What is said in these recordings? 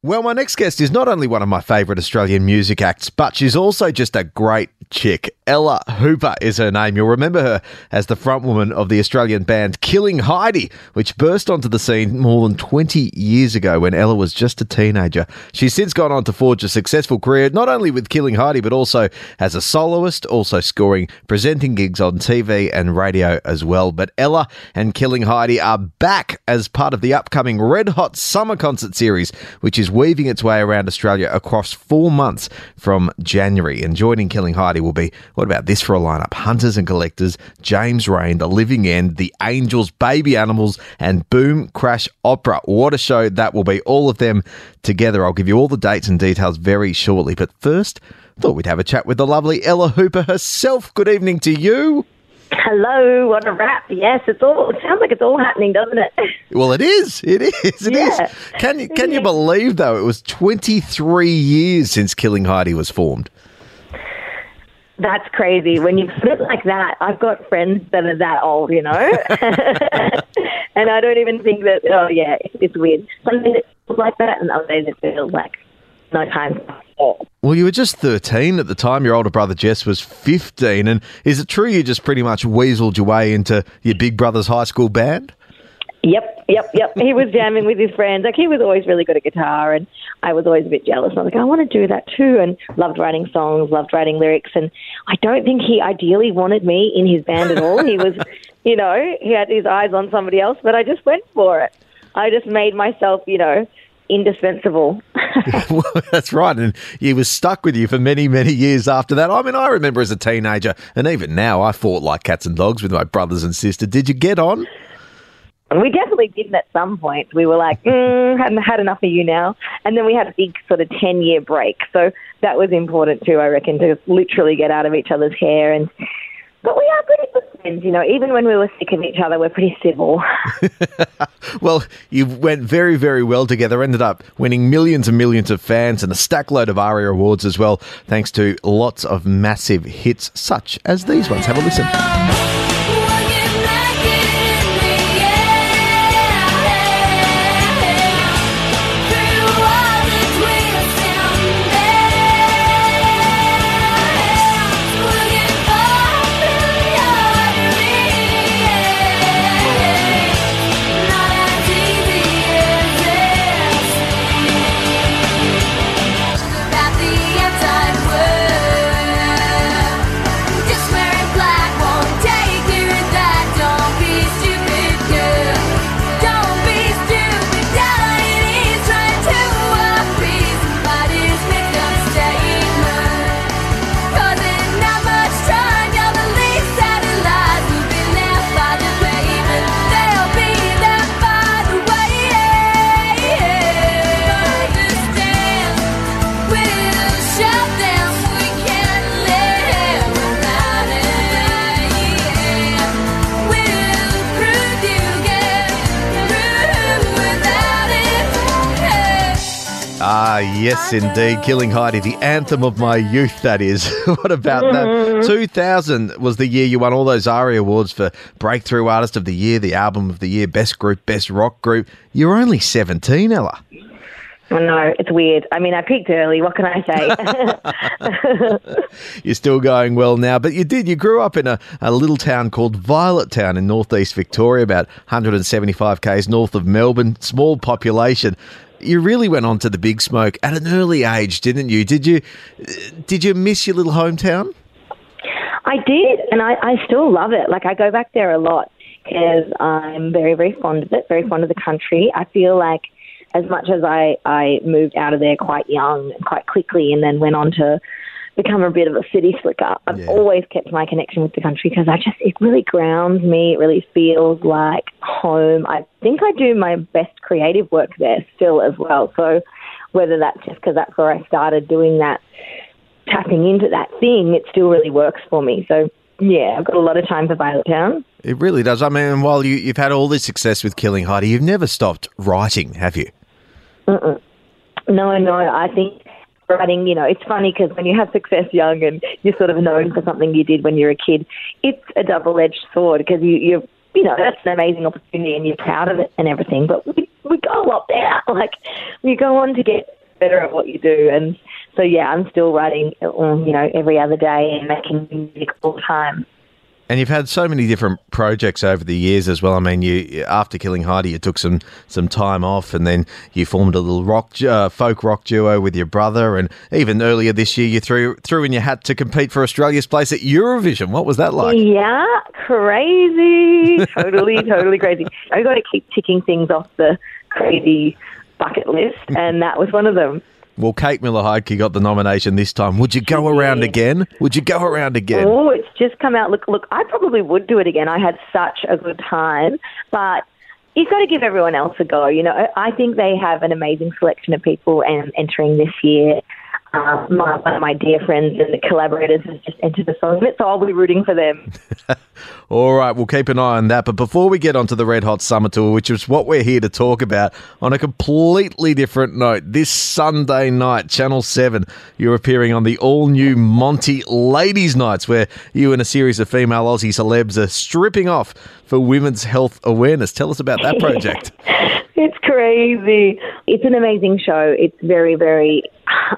Well, my next guest is not only one of my favourite Australian music acts, but she's also just a great chick. Ella Hooper is her name. You'll remember her as the frontwoman of the Australian band Killing Heidi, which burst onto the scene more than 20 years ago when Ella was just a teenager. She's since gone on to forge a successful career, not only with Killing Heidi, but also as a soloist, also scoring, presenting gigs on TV and radio as well. But Ella and Killing Heidi are back as part of the upcoming Red Hot Summer Concert Series, which is weaving its way around Australia across four months from January. And joining Killing Heidi will be, what about this for a lineup? Hunters and Collectors, James Reyne, The Living End, The Angels, Baby Animals, and Boom Crash Opera. What a show that will be. All of them together. I'll give you all the dates and details very shortly. But first, thought we'd have a chat with the lovely Ella Hooper herself. Good evening to you. Hello, what a wrap. Yes, it's all, it sounds like it's all happening, doesn't it? Well, it is. It is. It is. Yeah. Can you can you believe though? It was 23 years since Killing Heidi was formed. That's crazy. When you put it like that, I've got friends that are that old, you know? and I don't even think that, oh, yeah, it's weird. Some days it feels like that, and other days it feels like no time at all. Well, you were just 13 at the time. Your older brother Jess was 15. And is it true you just pretty much weaseled your way into your big brother's high school band? Yep, yep, yep. He was jamming with his friends. Like he was always really good at guitar, and I was always a bit jealous. I was like, I want to do that too, and loved writing songs, loved writing lyrics. And I don't think he ideally wanted me in his band at all. He was, you know, he had his eyes on somebody else, but I just went for it. I just made myself, you know, indispensable. well, that's right. And he was stuck with you for many, many years after that. I mean, I remember as a teenager, and even now, I fought like cats and dogs with my brothers and sister. Did you get on? And we definitely didn't at some point. We were like, mm, hadn't had enough of you now. And then we had a big sort of 10 year break. So that was important too, I reckon, to literally get out of each other's hair. And But we are pretty good friends, you know. Even when we were sick of each other, we're pretty civil. Well, you went very, very well together. Ended up winning millions and millions of fans and a stack load of ARIA awards as well, thanks to lots of massive hits such as these ones. Have a listen. Ah, yes, indeed. Killing Heidi, the anthem of my youth, that is. what about that? 2000 was the year you won all those ARIA awards for Breakthrough Artist of the Year, the Album of the Year, Best Group, Best Rock Group. You're only 17, Ella. I know, it's weird. I mean, I peaked early. What can I say? You're still going well now, but you did. You grew up in a, a little town called Violet Town in northeast Victoria, about 175 k's north of Melbourne. Small population. You really went on to the big smoke at an early age, didn't you? Did you? Did you miss your little hometown? I did, and I, I still love it. Like I go back there a lot because I'm very, very fond of it. Very fond of the country. I feel like as much as I I moved out of there quite young, quite quickly, and then went on to become a bit of a city slicker. I've Yeah. always kept my connection with the country because I just it really grounds me. It really feels like home. I think I do my best creative work there still as well. So whether that's just because that's where I started doing that tapping into that thing, it still really works for me. So yeah, I've got a lot of time for Violet Town. It really does. I mean, while you, you've had all this success with Killing Heidi, you've never stopped writing, have you? No, no, I think writing, you know, it's funny because when you have success young and you're sort of known for something you did when you're a kid, it's a double-edged sword because you, you're, you know, that's an amazing opportunity and you're proud of it and everything. But we we go a lot better. Like you go on to get better at what you do, and so yeah, I'm still writing, um, you know, every other day and making music all the time. And you've had so many different projects over the years as well. I mean, you after killing Heidi, you took some some time off, and then you formed a little rock uh, folk rock duo with your brother. And even earlier this year, you threw threw in your hat to compete for Australia's place at Eurovision. What was that like? Yeah, crazy. totally, totally crazy. I got to keep ticking things off the crazy bucket list, and that was one of them. Well, Kate Miller Heidke got the nomination this time. Would you go around again? Would you go around again? Oh, it's just come out. Look, look, I probably would do it again. I had such a good time, but you've got to give everyone else a go. You know, I I think they have an amazing selection of people and entering this year. Um, my, one of my dear friends and the collaborators has just entered the song so I'll be rooting for them. All right, we'll keep an eye on that. But before we get onto the Red Hot Summer Tour, which is what we're here to talk about, on a completely different note, this Sunday night, Channel 7, you're appearing on the all new Monty Ladies Nights, where you and a series of female Aussie celebs are stripping off for women's health awareness. Tell us about that project. Crazy. It's an amazing show. It's very, very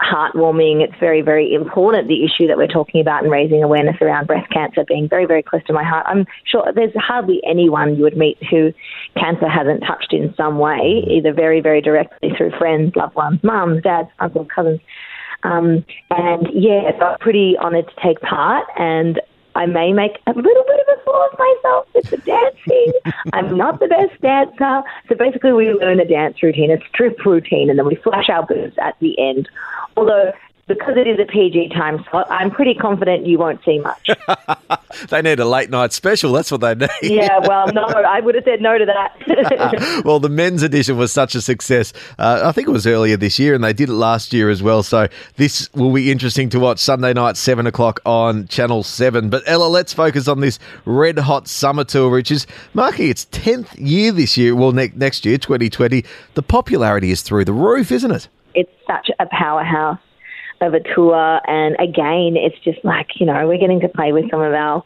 heartwarming. It's very, very important, the issue that we're talking about and raising awareness around breast cancer being very, very close to my heart. I'm sure there's hardly anyone you would meet who cancer hasn't touched in some way, either very, very directly through friends, loved ones, mums, dads, uncles, cousins. Um, and yeah, so I'm pretty honoured to take part and I may make a little bit of a fool of myself with the dancing. I'm not the best dancer. So basically, we learn a dance routine, a strip routine, and then we flash our boobs at the end. Although, because it is a PG time slot, I'm pretty confident you won't see much. they need a late night special. That's what they need. yeah, well, no, I would have said no to that. well, the men's edition was such a success. Uh, I think it was earlier this year, and they did it last year as well. So this will be interesting to watch Sunday night, seven o'clock on Channel Seven. But Ella, let's focus on this Red Hot Summer Tour, which is marking its tenth year this year. Well, ne- next year, 2020. The popularity is through the roof, isn't it? it's such a powerhouse of a tour. And again, it's just like, you know, we're getting to play with some of our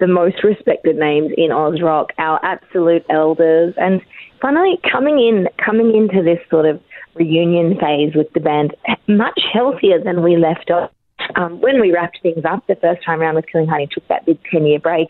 the most respected names in Oz rock, our absolute elders. And finally coming in coming into this sort of reunion phase with the band much healthier than we left off. Um, when we wrapped things up the first time around with Killing Honey, took that big 10 year break,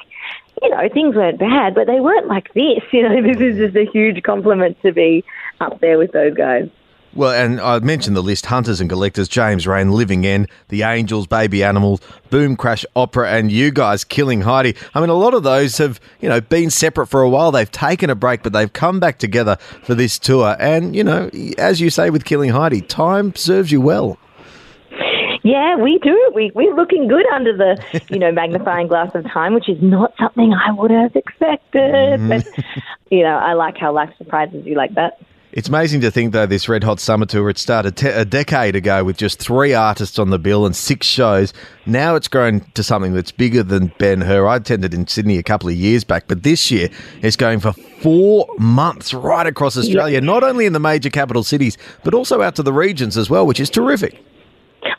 you know, things weren't bad, but they weren't like this. You know, this is just a huge compliment to be up there with those guys. Well, and I mentioned the list Hunters and Collectors, James Reyne, Living End, The Angels, Baby Animals, Boom Crash Opera, and you guys killing Heidi. I mean, a lot of those have, you know, been separate for a while. They've taken a break, but they've come back together for this tour. And, you know, as you say with Killing Heidi, time serves you well. Yeah, we do. We we're looking good under the you know magnifying glass of time, which is not something I would have expected. Mm-hmm. But you know, I like how life surprises you like that. It's amazing to think, though, this Red Hot Summer Tour, it started te- a decade ago with just three artists on the bill and six shows. Now it's grown to something that's bigger than Ben Hur. I attended in Sydney a couple of years back, but this year it's going for four months right across Australia, not only in the major capital cities, but also out to the regions as well, which is terrific.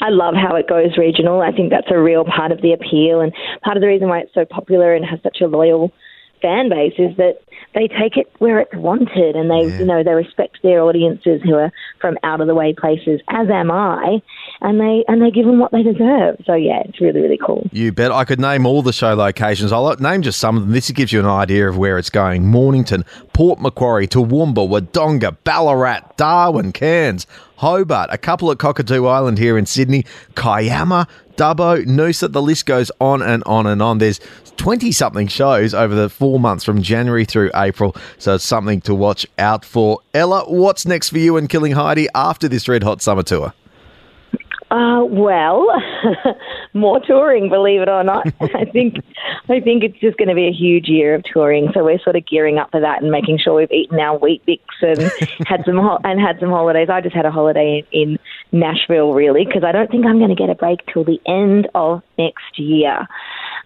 I love how it goes regional. I think that's a real part of the appeal and part of the reason why it's so popular and has such a loyal fan base is that they take it where it's wanted and they Yeah. you know they respect their audiences who are from out of the way places as am I and they and they give them what they deserve so yeah it's really really cool You bet. I could name all the show locations. I'll name just some of them. This gives you an idea of where it's going. Mornington, Port Macquarie, Toowoomba, Wodonga, Ballarat, Darwin, Cairns, Hobart, a couple at Cockatoo Island here in Sydney, Kiama, Dubbo, Noosa. The list goes on and on and on. There's 20 something shows over the four months from January through April. So it's something to watch out for. Ella, what's next for you and Killing Heidi after this Red Hot Summer Tour? Uh, well, more touring, believe it or not. I think I think it's just going to be a huge year of touring. So we're sort of gearing up for that and making sure we've eaten our Weet-Bix and had some ho- and had some holidays. I just had a holiday in, in Nashville, really, because I don't think I'm going to get a break till the end of next year.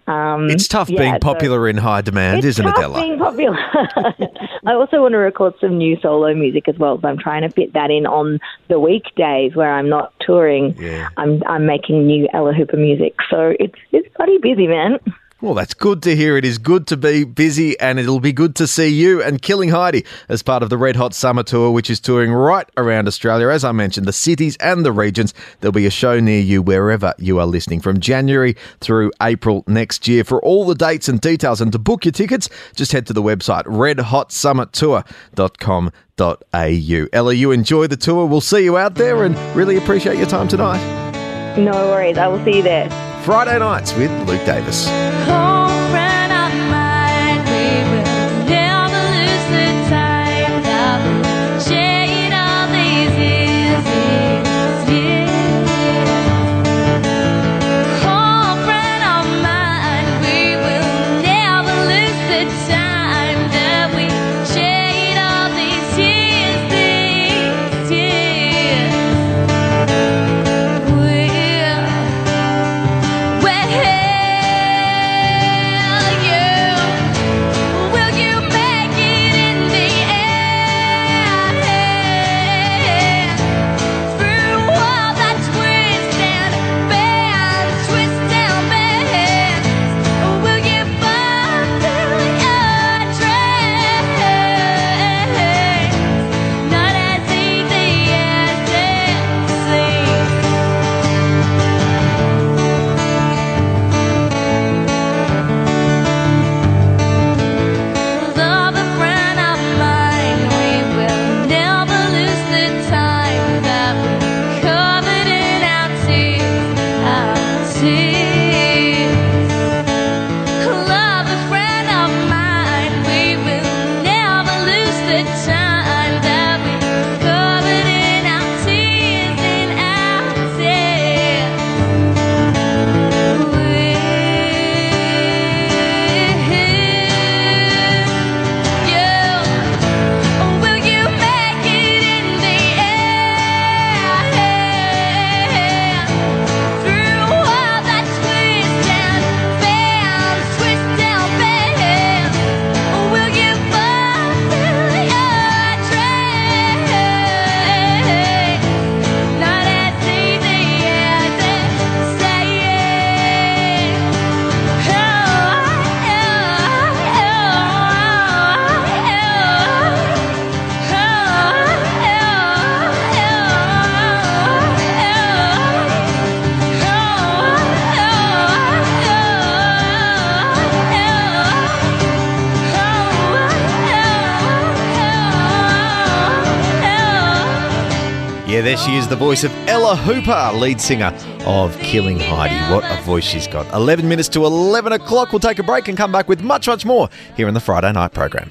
Um, It's tough yeah, being so- popular in high demand, isn't it, Ella? being popular. I also want to record some new solo music as well, so I'm trying to fit that in on the weekdays where I'm not touring. Yeah. I'm I'm making new Ella Hooper music, so it's it's bloody busy, man. Well, that's good to hear. It is good to be busy, and it'll be good to see you and Killing Heidi as part of the Red Hot Summer Tour, which is touring right around Australia. As I mentioned, the cities and the regions. There'll be a show near you wherever you are listening from January through April next year. For all the dates and details and to book your tickets, just head to the website redhotsummertour.com.au. Ella, you enjoy the tour. We'll see you out there and really appreciate your time tonight. No worries. I will see you there. Friday nights with Luke Davis. There she is, the voice of Ella Hooper, lead singer of Killing Heidi. What a voice she's got. 11 minutes to 11 o'clock. We'll take a break and come back with much, much more here in the Friday night program.